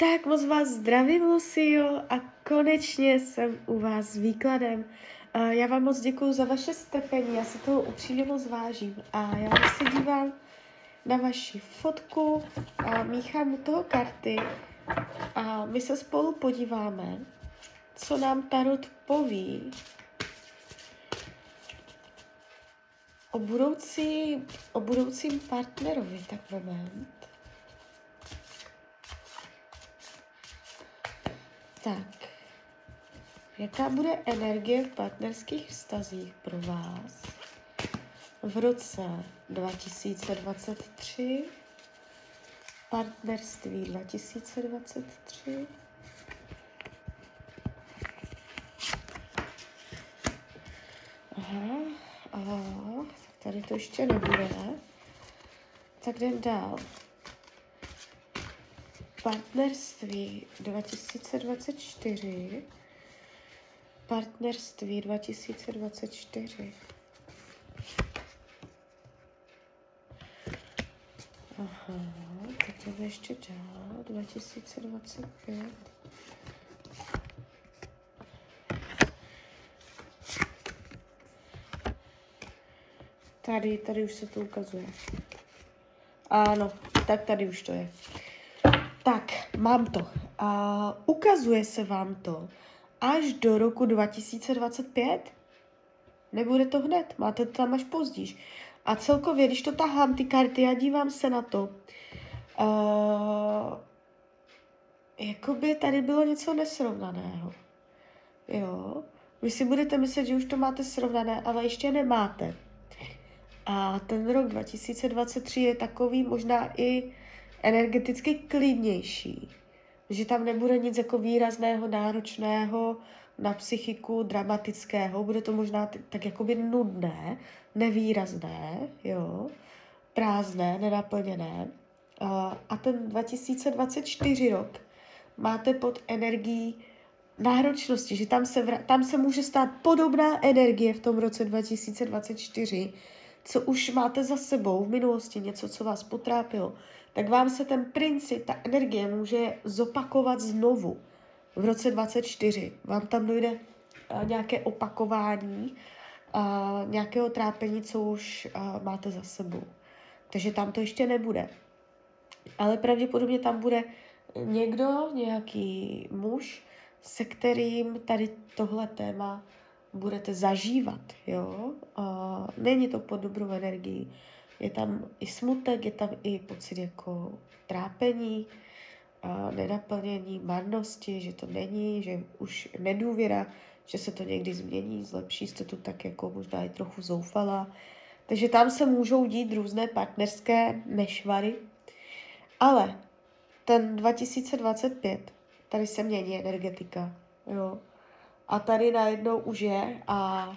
Tak moc vás zdravím, Lucio, a konečně jsem u vás s výkladem. Já vám moc děkuji za vaše strpení, já si toho upřímně moc vážím. A já se dívám na vaši fotku a míchám u toho karty a my se spolu podíváme, co nám Tarot poví o, budoucí, o budoucím partnerovi. Tak moment. Tak. Jaká bude energie v partnerských vztazích pro vás v roce 2023? Partnerství 2023? Aha, aha, tak tady to ještě nebude. Tak jdem dál. Partnerství 2024. Partnerství 2024. Aha, tak jdeme ještě dál. 2025. Tady, tady už se to ukazuje. Ano, tak tady už to je. Tak, mám to. A ukazuje se vám to až do roku 2025. Nebude to hned, máte to tam až později. A celkově, když to tahám ty karty a dívám se na to, uh, jakoby tady bylo něco nesrovnaného. Jo, vy si budete myslet, že už to máte srovnané, ale ještě nemáte. A ten rok 2023 je takový možná i energeticky klidnější, že tam nebude nic jako výrazného, náročného na psychiku, dramatického, bude to možná t- tak jakoby nudné, nevýrazné, jo, prázdné, nenaplněné. Uh, a ten 2024 rok máte pod energií náročnosti, že tam se, tam se může stát podobná energie v tom roce 2024, co už máte za sebou v minulosti, něco, co vás potrápilo, tak vám se ten princip, ta energie může zopakovat znovu v roce 24. Vám tam dojde uh, nějaké opakování uh, nějakého trápení, co už uh, máte za sebou. Takže tam to ještě nebude. Ale pravděpodobně tam bude někdo, nějaký muž, se kterým tady tohle téma budete zažívat, jo. Uh, není to pod dobrou energií. Je tam i smutek, je tam i pocit jako trápení, uh, nenaplnění, marnosti, že to není, že už nedůvěra, že se to někdy změní, zlepší, jste tu tak jako možná i trochu zoufala. Takže tam se můžou dít různé partnerské nešvary, ale ten 2025, tady se mění energetika, jo. A tady najednou už je a,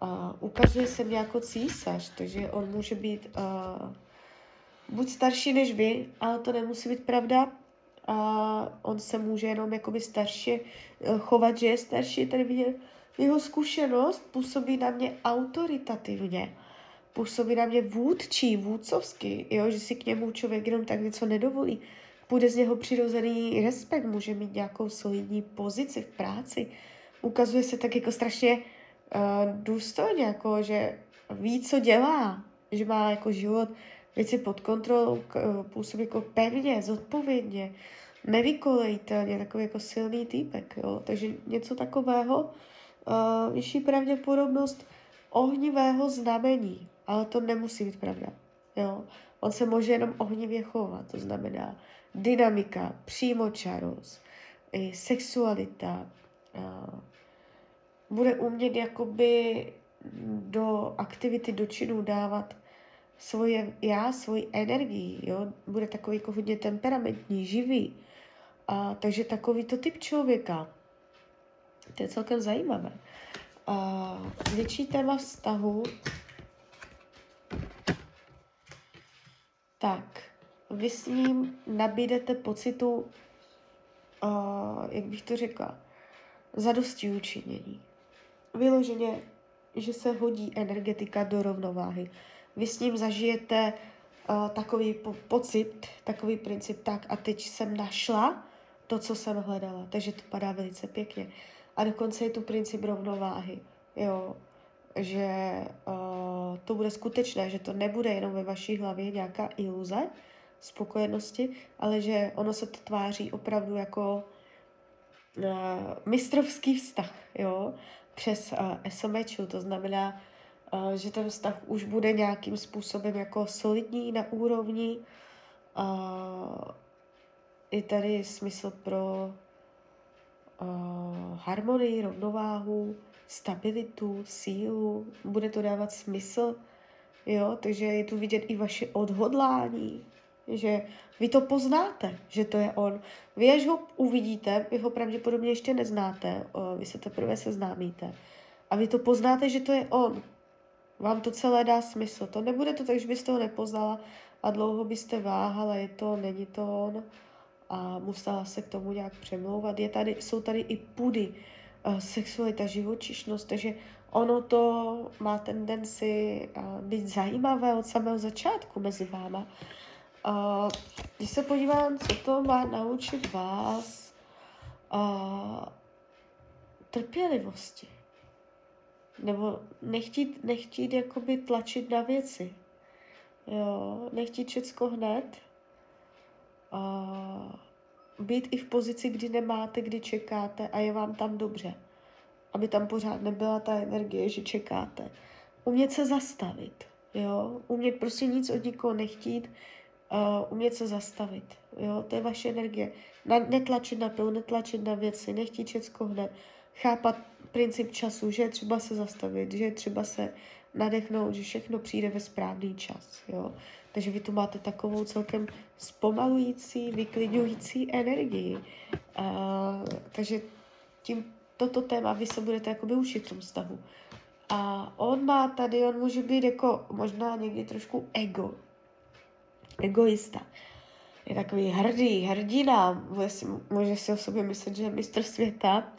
a ukazuje se mě jako císař, takže on může být uh, buď starší než vy, ale to nemusí být pravda. A on se může jenom jakoby starší uh, chovat, že je starší. Tady vidět jeho zkušenost působí na mě autoritativně. Působí na mě vůdčí, vůdcovsky, jo, že si k němu člověk jenom tak něco nedovolí. Půjde z něho přirozený respekt, může mít nějakou solidní pozici v práci ukazuje se tak jako strašně uh, důstojně, jako že ví, co dělá, že má jako život věci pod kontrolou, k, uh, působí jako pevně, zodpovědně, nevykolejitelně, takový jako silný týpek, jo. Takže něco takového, uh, vyšší pravděpodobnost ohnivého znamení, ale to nemusí být pravda, jo. On se může jenom ohnivě chovat, to znamená dynamika, přímočarost, sexualita, bude umět jakoby do aktivity, do činů dávat svoje já, svoji energii, jo? bude takový jako hodně temperamentní, živý. A, takže takový to typ člověka. To je celkem zajímavé. A, větší téma vztahu. Tak, vy s ním nabídete pocitu, uh, jak bych to řekla, zadosti učinění vyloženě, že se hodí energetika do rovnováhy. Vy s ním zažijete uh, takový po- pocit, takový princip, tak a teď jsem našla to, co jsem hledala. Takže to padá velice pěkně. A dokonce je tu princip rovnováhy, jo, že uh, to bude skutečné, že to nebude jenom ve vaší hlavě nějaká iluze spokojenosti, ale že ono se to tváří opravdu jako uh, mistrovský vztah, jo, přes uh, SMČu, to znamená, uh, že ten vztah už bude nějakým způsobem jako solidní na úrovni, uh, je tady smysl pro uh, harmonii, rovnováhu, stabilitu, sílu, bude to dávat smysl, jo, takže je tu vidět i vaše odhodlání, že vy to poznáte, že to je on. Vy, až ho uvidíte, vy ho pravděpodobně ještě neznáte, vy se teprve seznámíte a vy to poznáte, že to je on. Vám to celé dá smysl. To nebude to tak, že byste ho nepoznala a dlouho byste váhala, je to, není to on a musela se k tomu nějak přemlouvat. Je tady, jsou tady i pudy, uh, sexualita, živočišnost, takže ono to má tendenci být zajímavé od samého začátku mezi váma. Uh, když se podívám, co to má naučit vás uh, trpělivosti. Nebo nechtít, nechtít jakoby tlačit na věci. Jo, nechtít všecko hned, uh, být i v pozici, kdy nemáte, kdy čekáte a je vám tam dobře. Aby tam pořád nebyla ta energie, že čekáte. Umět se zastavit, jo? Umět prostě nic od nikoho nechtít, uh, umět se zastavit, jo? To je vaše energie. Na, netlačit na pilu, netlačit na věci, nechtít všecko hned. Chápat princip času, že je třeba se zastavit, že je třeba se nadechnout, že všechno přijde ve správný čas, jo? Takže vy tu máte takovou celkem zpomalující, vyklidňující energii. Uh, takže tím toto téma vy se budete jakoby učit v tom vztahu. A on má tady, on může být jako možná někdy trošku ego. Egoista. Je takový hrdý, hrdina, může si, o sobě myslet, že je mistr světa.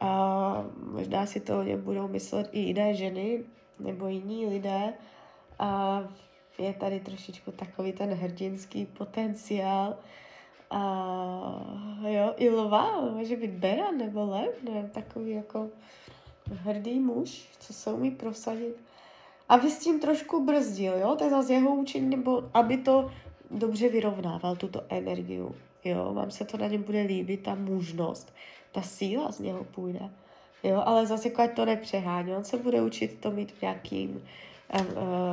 A možná si to o něm budou myslet i jiné ženy nebo jiní lidé. A je tady trošičku takový ten hrdinský potenciál. A jo, i lova, může být bera nebo lev, ne, takový jako hrdý muž, co se umí prosadit. A vy s tím trošku brzdil, jo, to je zase jeho učení, nebo aby to dobře vyrovnával, tuto energii, jo, vám se to na něm bude líbit, ta mužnost, ta síla z něho půjde, jo, ale zase jako ať to nepřehání, on se bude učit to mít v nějakým,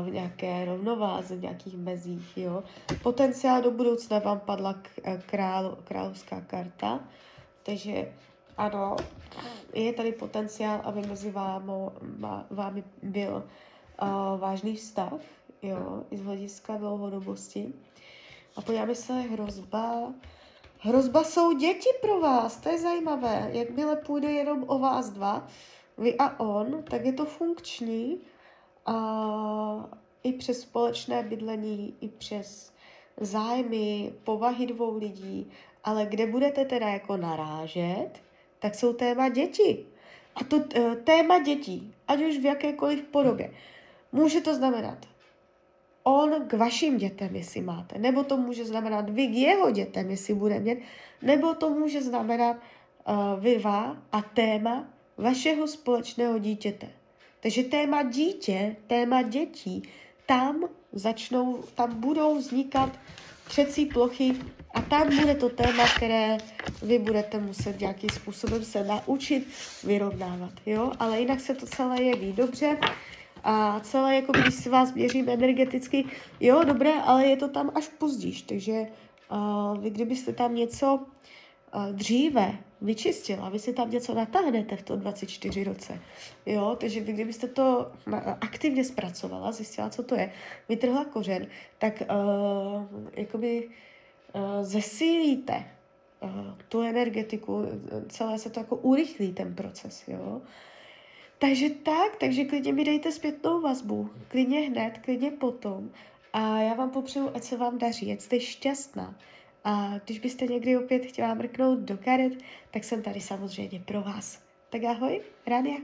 v nějaké rovnováze, v nějakých mezích. Jo. Potenciál do budoucna vám padla eh, král, královská karta, takže ano, je tady potenciál, aby mezi vámo, vámi byl uh, vážný vztah, jo, i z hlediska dlouhodobosti. A podíváme se, hrozba. Hrozba jsou děti pro vás, to je zajímavé. Jakmile půjde jenom o vás dva, vy a on, tak je to funkční a i přes společné bydlení, i přes zájmy, povahy dvou lidí, ale kde budete teda jako narážet, tak jsou téma děti. A to uh, téma dětí, ať už v jakékoliv podobě, může to znamenat on k vašim dětem, jestli máte, nebo to může znamenat vy k jeho dětem, jestli bude mít, nebo to může znamenat uh, vy dva a téma vašeho společného dítěte. Takže téma dítě, téma dětí, tam začnou, tam budou vznikat třecí plochy a tam bude to téma, které vy budete muset nějakým způsobem se naučit vyrovnávat, jo? Ale jinak se to celé jeví dobře a celé, jako když si vás měřím energeticky, jo, dobré, ale je to tam až pozdíž, takže uh, vy kdybyste tam něco uh, dříve vyčistila, vy si tam něco natáhnete v tom 24 roce. Jo, takže vy kdybyste to aktivně zpracovala, zjistila, co to je, vytrhla kořen, tak uh, jakoby uh, zesílíte uh, tu energetiku, celé se to jako urychlí ten proces, jo. Takže tak, takže klidně mi dejte zpětnou vazbu, klidně hned, klidně potom a já vám popřeju, ať se vám daří, ať jste šťastná. A když byste někdy opět chtěla mrknout do karet, tak jsem tady samozřejmě pro vás. Tak ahoj, Rania.